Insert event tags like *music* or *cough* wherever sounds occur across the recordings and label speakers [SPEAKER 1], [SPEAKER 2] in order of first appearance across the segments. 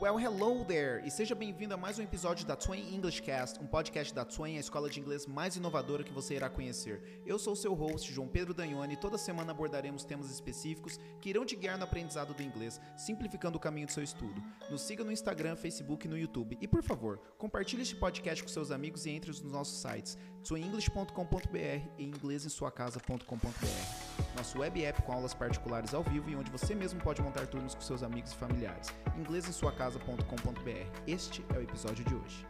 [SPEAKER 1] Well, hello there! E seja bem-vindo a mais um episódio da Twain English Cast, um podcast da Twain, a escola de inglês mais inovadora que você irá conhecer. Eu sou seu host, João Pedro Danhone, e toda semana abordaremos temas específicos que irão te guiar no aprendizado do inglês, simplificando o caminho do seu estudo. Nos siga no Instagram, Facebook e no YouTube. E, por favor, compartilhe este podcast com seus amigos e entre nos nossos sites twainenglish.com.br e inglesemsuacasa.com.br. Nosso web app com aulas particulares ao vivo e onde você mesmo pode montar turnos com seus amigos e familiares. Inglês em sua casa casa.com.br. Este é o episódio de hoje.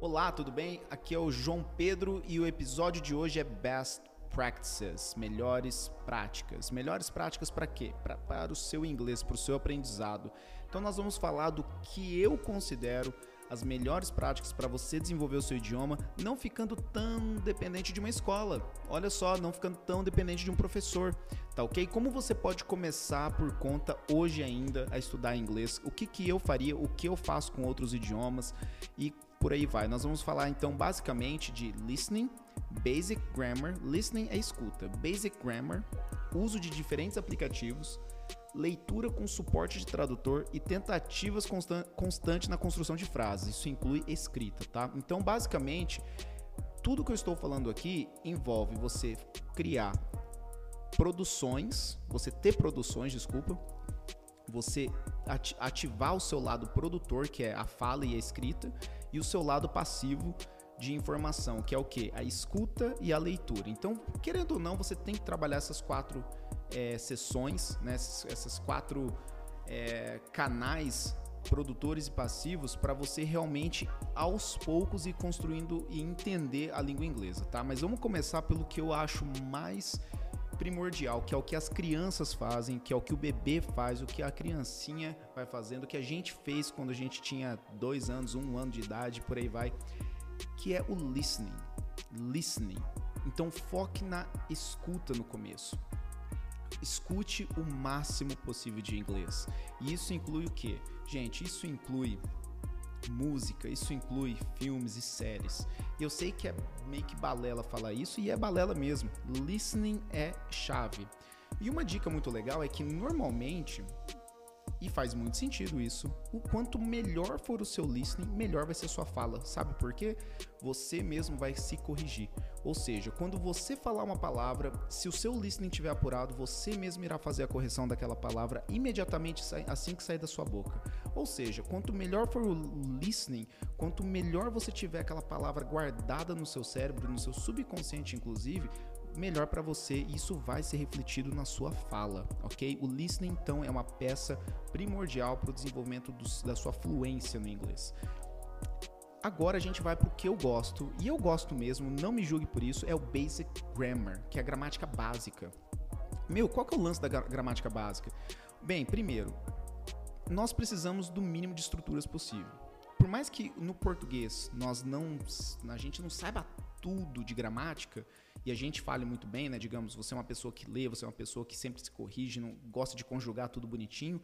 [SPEAKER 1] Olá, tudo bem? Aqui é o João Pedro e o episódio de hoje é Best Practices, melhores práticas. Melhores práticas para quê? Pra, para o seu inglês, para o seu aprendizado. Então nós vamos falar do que eu considero as melhores práticas para você desenvolver o seu idioma, não ficando tão dependente de uma escola. Olha só, não ficando tão dependente de um professor, tá ok? Como você pode começar por conta hoje ainda a estudar inglês? O que, que eu faria? O que eu faço com outros idiomas? E por aí vai. Nós vamos falar então basicamente de listening, basic grammar, listening é escuta, basic grammar, uso de diferentes aplicativos leitura com suporte de tradutor e tentativas constan constantes na construção de frases. Isso inclui escrita, tá? Então, basicamente, tudo que eu estou falando aqui envolve você criar produções, você ter produções, desculpa, você ativar o seu lado produtor, que é a fala e a escrita, e o seu lado passivo de informação, que é o que? A escuta e a leitura. Então, querendo ou não, você tem que trabalhar essas quatro é, sessões, né, essas, essas quatro é, canais produtores e passivos para você realmente aos poucos ir construindo e entender a língua inglesa, tá? Mas vamos começar pelo que eu acho mais primordial, que é o que as crianças fazem, que é o que o bebê faz, o que a criancinha vai fazendo, o que a gente fez quando a gente tinha dois anos, um ano de idade, por aí vai, que é o listening. Listening. Então foque na escuta no começo escute o máximo possível de inglês. E isso inclui o quê? Gente, isso inclui música, isso inclui filmes e séries. Eu sei que é meio que balela falar isso e é balela mesmo. Listening é chave. E uma dica muito legal é que normalmente e faz muito sentido isso. O quanto melhor for o seu listening, melhor vai ser a sua fala. Sabe por quê? Você mesmo vai se corrigir. Ou seja, quando você falar uma palavra, se o seu listening estiver apurado, você mesmo irá fazer a correção daquela palavra imediatamente assim que sair da sua boca. Ou seja, quanto melhor for o listening, quanto melhor você tiver aquela palavra guardada no seu cérebro, no seu subconsciente inclusive, melhor para você e isso vai ser refletido na sua fala, ok? O listening, então, é uma peça primordial para o desenvolvimento do, da sua fluência no inglês. Agora a gente vai para o que eu gosto, e eu gosto mesmo, não me julgue por isso, é o Basic Grammar, que é a gramática básica. Meu, qual que é o lance da gramática básica? Bem, primeiro, nós precisamos do mínimo de estruturas possível. Por mais que no português nós não, a gente não saiba tudo de gramática e a gente fale muito bem, né? Digamos, você é uma pessoa que lê, você é uma pessoa que sempre se corrige, não gosta de conjugar tudo bonitinho.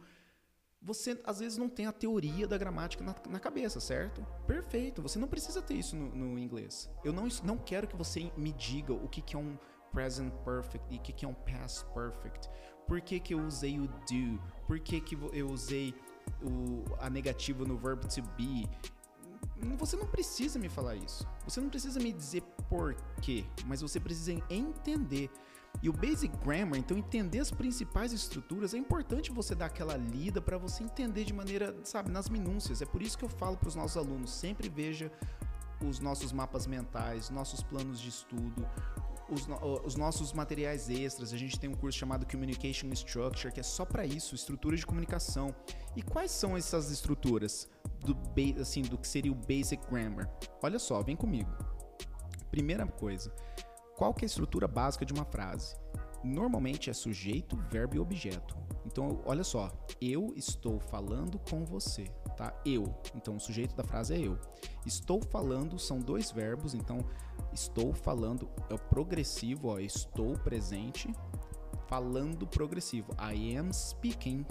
[SPEAKER 1] Você às vezes não tem a teoria da gramática na, na cabeça, certo? Perfeito, você não precisa ter isso no, no, inglês. Eu não, não quero que você me diga o que, que é um present perfect e o que, que é um past perfect. Por que, que eu usei o do? Por que, que eu usei o, a negativa no verbo to be? Você não precisa me falar isso. Você não precisa me dizer por quê, mas você precisa entender. E o Basic Grammar, então entender as principais estruturas, é importante você dar aquela lida para você entender de maneira, sabe, nas minúcias. É por isso que eu falo para os nossos alunos, sempre veja os nossos mapas mentais, nossos planos de estudo, os, os, nossos materiais extras. A gente tem um curso chamado Communication Structure, que é só para isso, estrutura de comunicação. E quais são essas estruturas do, assim, do que seria o Basic Grammar? Olha só, vem comigo. Primeira coisa, qual que é a estrutura básica de uma frase? Normalmente é sujeito, verbo e objeto. Então, olha só, eu estou falando com você, tá? Eu. Então, o sujeito da frase é eu. Estou falando são dois verbos, então estou falando é o progressivo, ó, estou presente, falando progressivo. I am speaking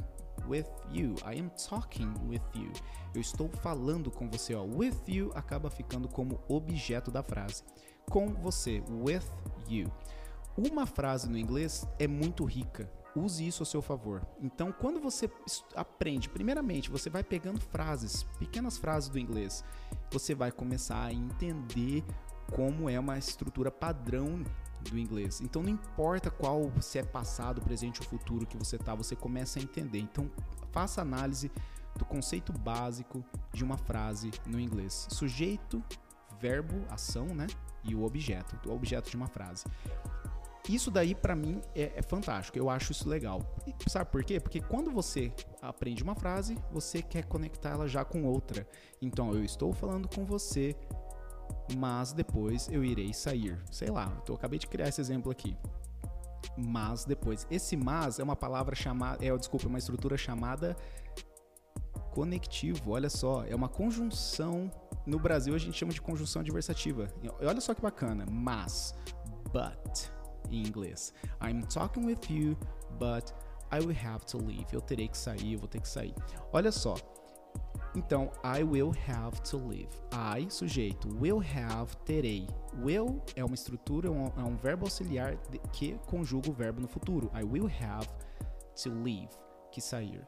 [SPEAKER 1] with you. I am talking with you. Eu estou falando com você, ó. With you acaba ficando como objeto da frase. Com você, with you. Uma frase no inglês é muito rica, use isso a seu favor. Então, quando você aprende, primeiramente, você vai pegando frases, pequenas frases do inglês, você vai começar a entender como é uma estrutura padrão do inglês. Então, não importa qual se é passado, presente ou futuro que você tá, você começa a entender. Então, faça análise do conceito básico de uma frase no inglês: sujeito, verbo, ação, né? E o objeto, o objeto de uma frase. Isso daí para mim é, é, fantástico, eu acho isso legal. E sabe por quê? Porque quando você aprende uma frase, você quer conectar ela já com outra. Então eu estou falando com você, mas depois eu irei sair. Sei lá, eu acabei de criar esse exemplo aqui. Mas depois, esse mas é uma palavra chamada, é, desculpa, uma estrutura chamada conectivo. Olha só, é uma conjunção. No Brasil a gente chama de conjunção adversativa. Olha só que bacana. Mas, but em inglês. I'm talking with you, but I will have to leave. Eu terei que sair, eu vou ter que sair. Olha só. Então, I will have to leave. I, sujeito. Will have, terei. Will é uma estrutura, é um, é um verbo auxiliar que conjuga o verbo no futuro. I will have to leave, que sair.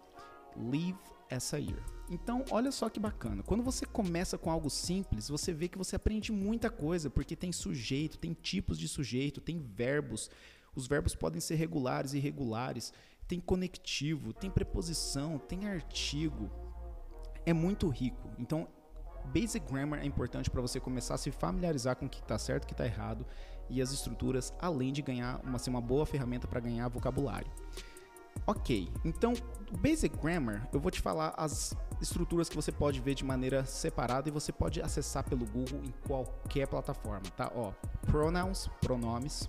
[SPEAKER 1] Leave é sair. Então, olha só que bacana. Quando você começa com algo simples, você vê que você aprende muita coisa, porque tem sujeito, tem tipos de sujeito, tem verbos. Os verbos podem ser regulares e irregulares, tem conectivo, tem preposição, tem artigo. É muito rico. Então, Basic Grammar é importante para você começar a se familiarizar com o que está certo o que está errado e as estruturas, além de ganhar uma, ser uma boa ferramenta para ganhar vocabulário. Ok, então Basic Grammar eu vou te falar as estruturas que você pode ver de maneira separada e você pode acessar pelo Google em qualquer plataforma, tá? Ó, pronouns, pronomes,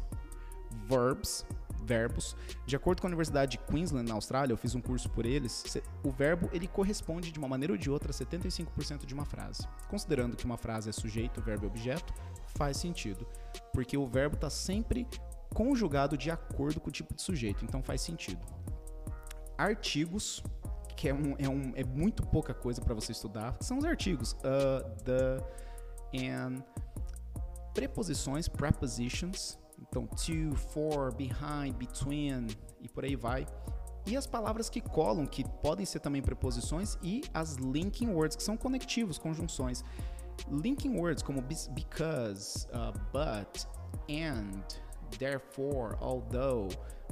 [SPEAKER 1] verbs, verbos. De acordo com a Universidade de Queensland, na Austrália, eu fiz um curso por eles, o verbo ele corresponde de uma maneira ou de outra a 75% de uma frase. Considerando que uma frase é sujeito, verbo e objeto, faz sentido, porque o verbo está sempre conjugado de acordo com o tipo de sujeito, então faz sentido artigos, que é, um, é, um, é muito pouca coisa para você estudar, são os artigos uh, the and preposições, prepositions, então to, for, behind, between e por aí vai. E as palavras que colam, que podem ser também preposições, e as linking words, que são conectivos, conjunções. Linking words como because, uh, but, and, therefore, although,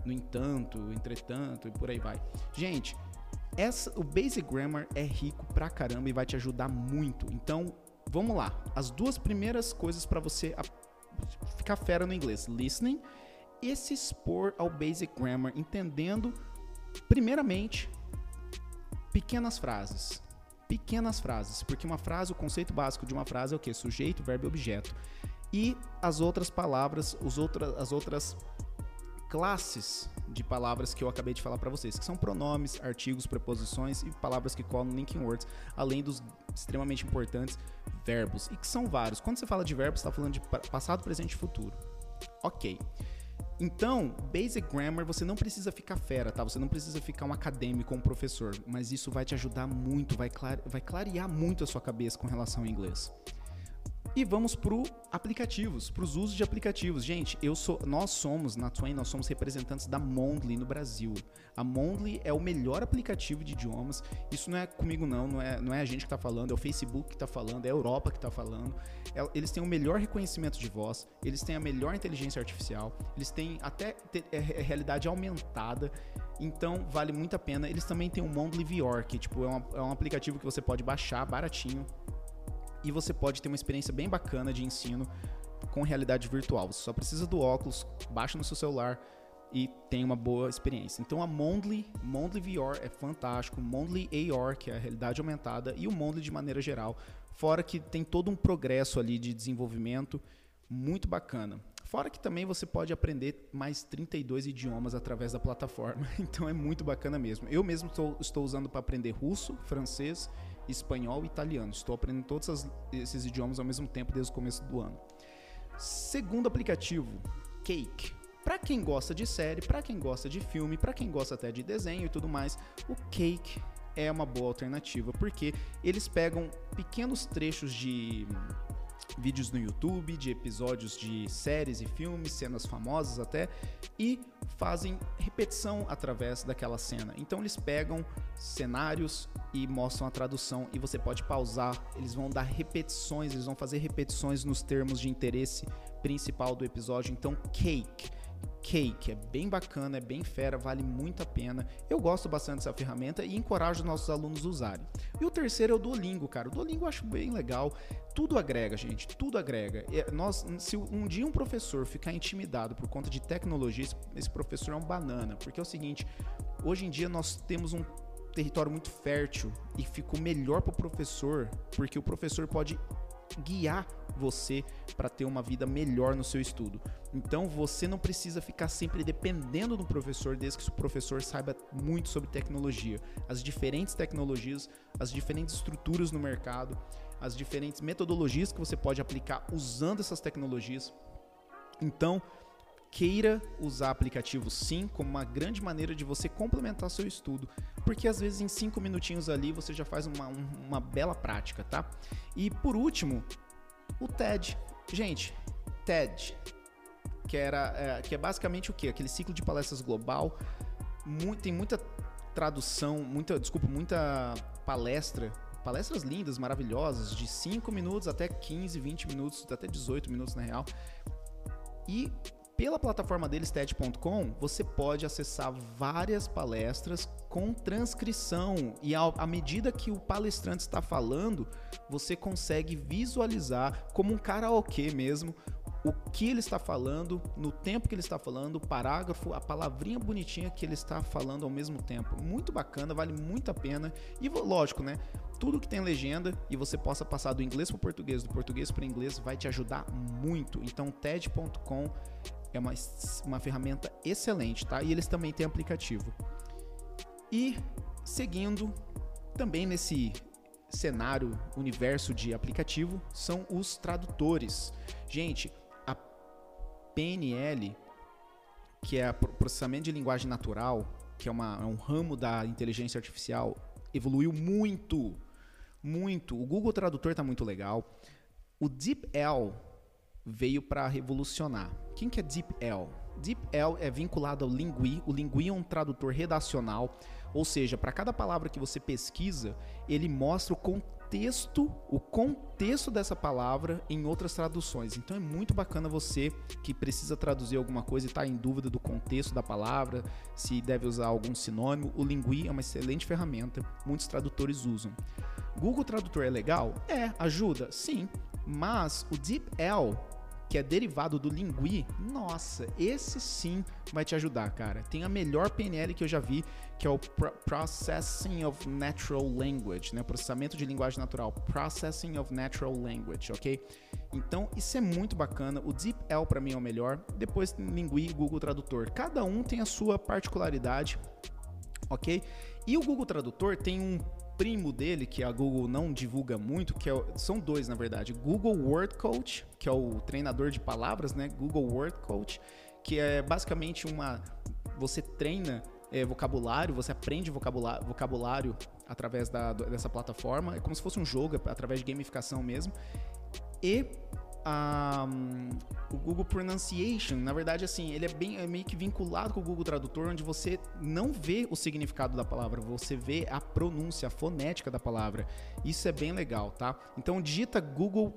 [SPEAKER 1] no entanto, entretanto e por aí vai. Gente, essa, o Basic Grammar é rico pra caramba e vai te ajudar muito. Então, vamos lá. As duas primeiras coisas para você ficar fera no inglês: listening e se expor ao Basic Grammar, entendendo, primeiramente, pequenas frases. Pequenas frases, porque uma frase, o conceito básico de uma frase é o que? Sujeito, verbo e objeto. E as outras palavras, os outra, as outras classes de palavras que eu acabei de falar para vocês, que são pronomes, artigos, preposições e palavras que colam linking words, além dos extremamente importantes verbos, e que são vários. Quando você fala de verbos, está falando de passado, presente e futuro. Ok. Então, Basic Grammar, você não precisa ficar fera, tá? Você não precisa ficar um acadêmico um professor, mas isso vai te ajudar muito, vai, clare... vai clarear muito a sua cabeça com relação ao inglês. E vamos para aplicativos, para os usos de aplicativos. Gente, eu sou, nós somos, na Twain, nós somos representantes da Mondly no Brasil. A Mondly é o melhor aplicativo de idiomas. Isso não é comigo não, não é, não é a gente que está falando, é o Facebook que está falando, é a Europa que está falando. É, eles têm o melhor reconhecimento de voz, eles têm a melhor inteligência artificial, eles têm até te, é, é realidade aumentada. Então vale muito a pena. Eles também têm o Mondly VR, que tipo, é, é um aplicativo que você pode baixar baratinho e você pode ter uma experiência bem bacana de ensino com realidade virtual. Você só precisa do óculos, baixa no seu celular e tem uma boa experiência. Então a Mondly, Mondly VR é fantástico, Mondly AR, que é a realidade aumentada, e o Mondly de maneira geral, fora que tem todo um progresso ali de desenvolvimento muito bacana. Fora que também você pode aprender mais 32 idiomas através da plataforma, *laughs* então é muito bacana mesmo. Eu mesmo estou, estou usando para aprender russo, francês espanhol e italiano. Estou aprendendo todos esses idiomas ao mesmo tempo desde o começo do ano. Segundo aplicativo, Cake. Para quem gosta de série, para quem gosta de filme, para quem gosta até de desenho e tudo mais, o Cake é uma boa alternativa porque eles pegam pequenos trechos de vídeos no YouTube, de episódios de séries e filmes, cenas famosas até, e fazem repetição através daquela cena. Então eles pegam cenários e mostram a tradução e você pode pausar, eles vão dar repetições, eles vão fazer repetições nos termos de interesse principal do episódio. Então, Cake Cake. É bem bacana, é bem fera, vale muito a pena. Eu gosto bastante dessa ferramenta e encorajo os nossos alunos a usarem. E o terceiro é o Duolingo, cara. O Duolingo eu acho bem legal. Tudo agrega, gente, tudo agrega. Nós, se um dia um professor ficar intimidado por conta de tecnologia, esse professor é um banana, porque é o seguinte, hoje em dia nós temos um território muito fértil e ficou melhor para o professor, porque o professor pode guiar você para ter uma vida melhor no seu estudo. Então você não precisa ficar sempre dependendo do professor, desde que o professor saiba muito sobre tecnologia, as diferentes tecnologias, as diferentes estruturas no mercado, as diferentes metodologias que você pode aplicar usando essas tecnologias. Então, queira usar aplicativos sim como uma grande maneira de você complementar seu estudo, porque às vezes em cinco minutinhos ali você já faz uma, uma bela prática, tá? E por último, o TED. Gente, TED, que, era, é, que é basicamente o quê? Aquele ciclo de palestras global, muito, tem muita tradução, muita, desculpa, muita palestra palestras lindas, maravilhosas, de 5 minutos até 15, 20 minutos, até 18 minutos na real. E pela plataforma deles, TED.com, você pode acessar várias palestras com transcrição e à medida que o palestrante está falando, você consegue visualizar como um karaokê mesmo o que ele está falando, no tempo que ele está falando, o parágrafo, a palavrinha bonitinha que ele está falando ao mesmo tempo. Muito bacana, vale muito a pena. E lógico, né? Tudo que tem legenda e você possa passar do inglês para o português, do português para o inglês, vai te ajudar muito. Então, TED.com é uma, uma ferramenta excelente, tá? E eles também têm aplicativo. E seguindo também nesse cenário, universo de aplicativo, são os tradutores. Gente, a PNL, que é processamento de linguagem natural, que é, uma, é um ramo da inteligência artificial, evoluiu muito, muito. O Google Tradutor está muito legal. O DeepL veio para revolucionar. Quem que é DeepL? DeepL é vinculado ao Lingui. O Lingui é um tradutor redacional, ou seja, para cada palavra que você pesquisa, ele mostra o contexto, o contexto dessa palavra em outras traduções. Então é muito bacana você que precisa traduzir alguma coisa e está em dúvida do contexto da palavra, se deve usar algum sinônimo. O Lingui é uma excelente ferramenta, muitos tradutores usam. Google Tradutor é legal? É, ajuda? Sim. Mas o DeepL que é derivado do Lingui, nossa, esse sim vai te ajudar, cara. Tem a melhor PNL que eu já vi, que é o Processing of Natural Language, né? Processamento de linguagem natural. Processing of Natural Language, ok? Então, isso é muito bacana. O DeepL para mim é o melhor. Depois Lingui e Google Tradutor. Cada um tem a sua particularidade, ok? E o Google Tradutor tem um primo dele, que a Google não divulga muito, que é, são dois na verdade, Google Word Coach, que é o treinador de palavras, né? Google Word Coach, que é basicamente uma você treina é, vocabulário, você aprende vocabulário, vocabulário através da, dessa plataforma, é como se fosse um jogo, através de gamificação mesmo. E o Google Pronunciation, na verdade, assim, ele é bem é meio que vinculado com o Google Tradutor, onde você não vê o significado da palavra, você vê a pronúncia, a fonética da palavra. Isso é bem legal, tá? Então digita Google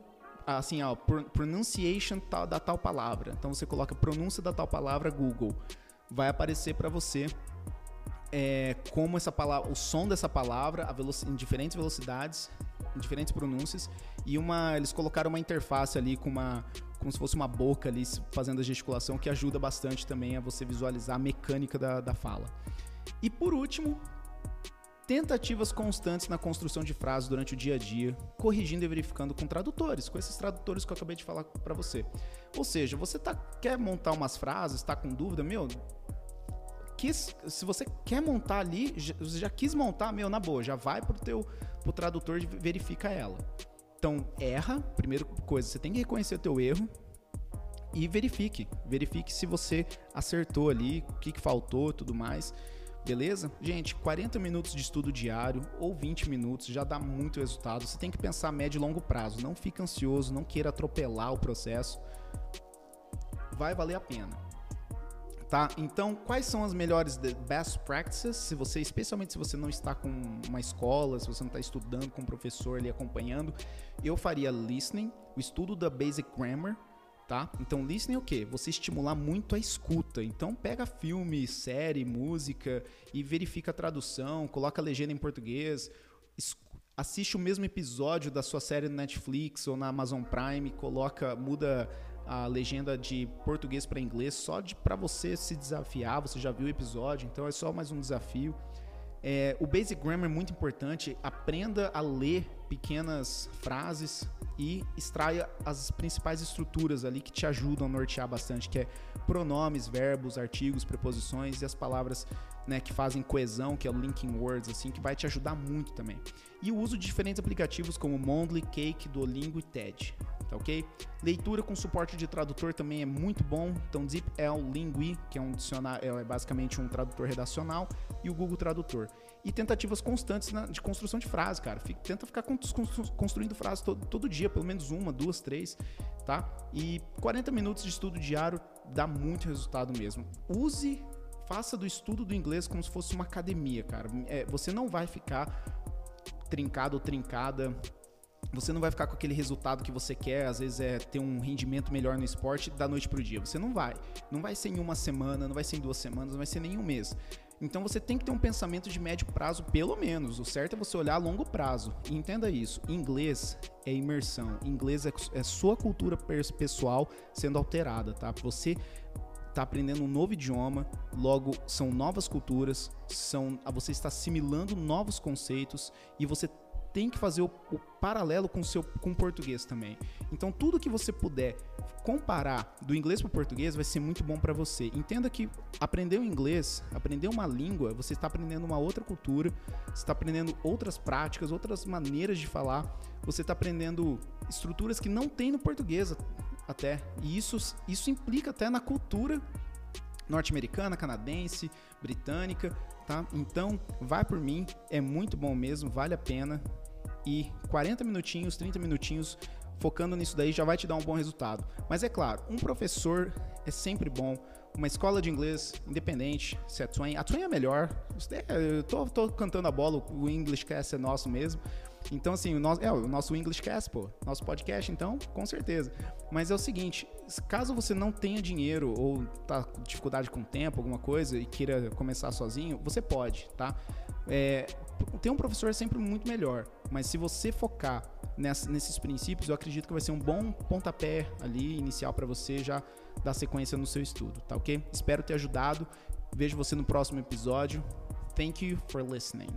[SPEAKER 1] assim, ó, pronunciation da tal palavra. Então você coloca pronúncia da tal palavra Google, vai aparecer para você é, como essa palavra, o som dessa palavra em diferentes velocidades diferentes pronúncias e uma eles colocaram uma interface ali com uma como se fosse uma boca ali fazendo a gesticulação que ajuda bastante também a você visualizar a mecânica da, da fala. E por último, tentativas constantes na construção de frases durante o dia a dia, corrigindo e verificando com tradutores, com esses tradutores que eu acabei de falar para você. Ou seja, você tá, quer montar umas frases, está com dúvida, meu, quis, se você quer montar ali, já, já quis montar, meu, na boa, já vai pro teu pro tradutor e verifica ela. Então, erra, primeira coisa, você tem que reconhecer o teu erro e verifique. Verifique se você acertou ali, o que, que faltou tudo mais. Beleza? Gente, 40 minutos de estudo diário ou 20 minutos já dá muito resultado. Você tem que pensar médio e longo prazo. Não fique ansioso, não queira atropelar o processo. Vai valer a pena. Tá? Então, quais são as melhores best practices? Se você, especialmente se você não está com uma escola, se você não está estudando com um professor ali acompanhando, eu faria listening, o estudo da basic grammar, tá? Então, listening é o quê? Você estimular muito a escuta. Então, pega filme, série, música e verifica a tradução, coloca a legenda em português, assiste o mesmo episódio da sua série no Netflix ou na Amazon Prime, coloca, muda a legenda de português para inglês só para você se desafiar. Você já viu o episódio, então é só mais um desafio. É, o Basic Grammar é muito importante. Aprenda a ler pequenas frases e extraia as principais estruturas ali que te ajudam a nortear bastante, que é pronomes, verbos, artigos, preposições e as palavras né, que fazem coesão, que é o linking words, assim, que vai te ajudar muito também. E o uso de diferentes aplicativos como Mondly, Cake, Duolingo e TED tá ok? Leitura com suporte de tradutor também é muito bom. Então, DeepL Lingui, que é um dicionário, é basicamente um tradutor redacional, e o Google Tradutor. E tentativas constantes na, de construção de frase, cara. Fica, tenta ficar construindo frases todo, todo dia, pelo menos uma, duas, três, tá? E 40 minutos de estudo diário dá muito resultado mesmo. Use, faça do estudo do inglês como se fosse uma academia, cara. É, você não vai ficar trincado ou trincada você não vai ficar com aquele resultado que você quer, às vezes é ter um rendimento melhor no esporte da noite pro dia. Você não vai. Não vai ser em uma semana, não vai ser em duas semanas, não vai ser nem um mês. Então você tem que ter um pensamento de médio prazo, pelo menos. O certo é você olhar a longo prazo. E entenda isso: inglês é imersão, inglês é, é sua cultura pessoal sendo alterada, tá? Você está aprendendo um novo idioma, logo são novas culturas, são você está assimilando novos conceitos e você tem que fazer o, o paralelo com o seu com o português também. Então tudo que você puder comparar do inglês para o português vai ser muito bom para você. Entenda que aprender o inglês, aprender uma língua, você está aprendendo uma outra cultura, você está aprendendo outras práticas, outras maneiras de falar, você está aprendendo estruturas que não tem no português até. E isso, isso implica até na cultura norte-americana, canadense, britânica, tá? Então, vai por mim, é muito bom mesmo, vale a pena e 40 minutinhos, 30 minutinhos focando nisso daí já vai te dar um bom resultado. Mas é claro, um professor é sempre bom. Uma escola de inglês independente, se a Twain, a Twain é melhor. Eu tô, tô cantando a bola, o English Cast é nosso mesmo. Então, assim, o nosso, é, o nosso English Cast, pô, nosso podcast, então, com certeza. Mas é o seguinte, caso você não tenha dinheiro ou tá com dificuldade com tempo, alguma coisa, e queira começar sozinho, você pode, tá? É, ter um professor é sempre muito melhor, mas se você focar nesses princípios, eu acredito que vai ser um bom pontapé ali inicial para você já dar sequência no seu estudo, tá ok? Espero ter ajudado. Vejo você no próximo episódio. Thank you for listening.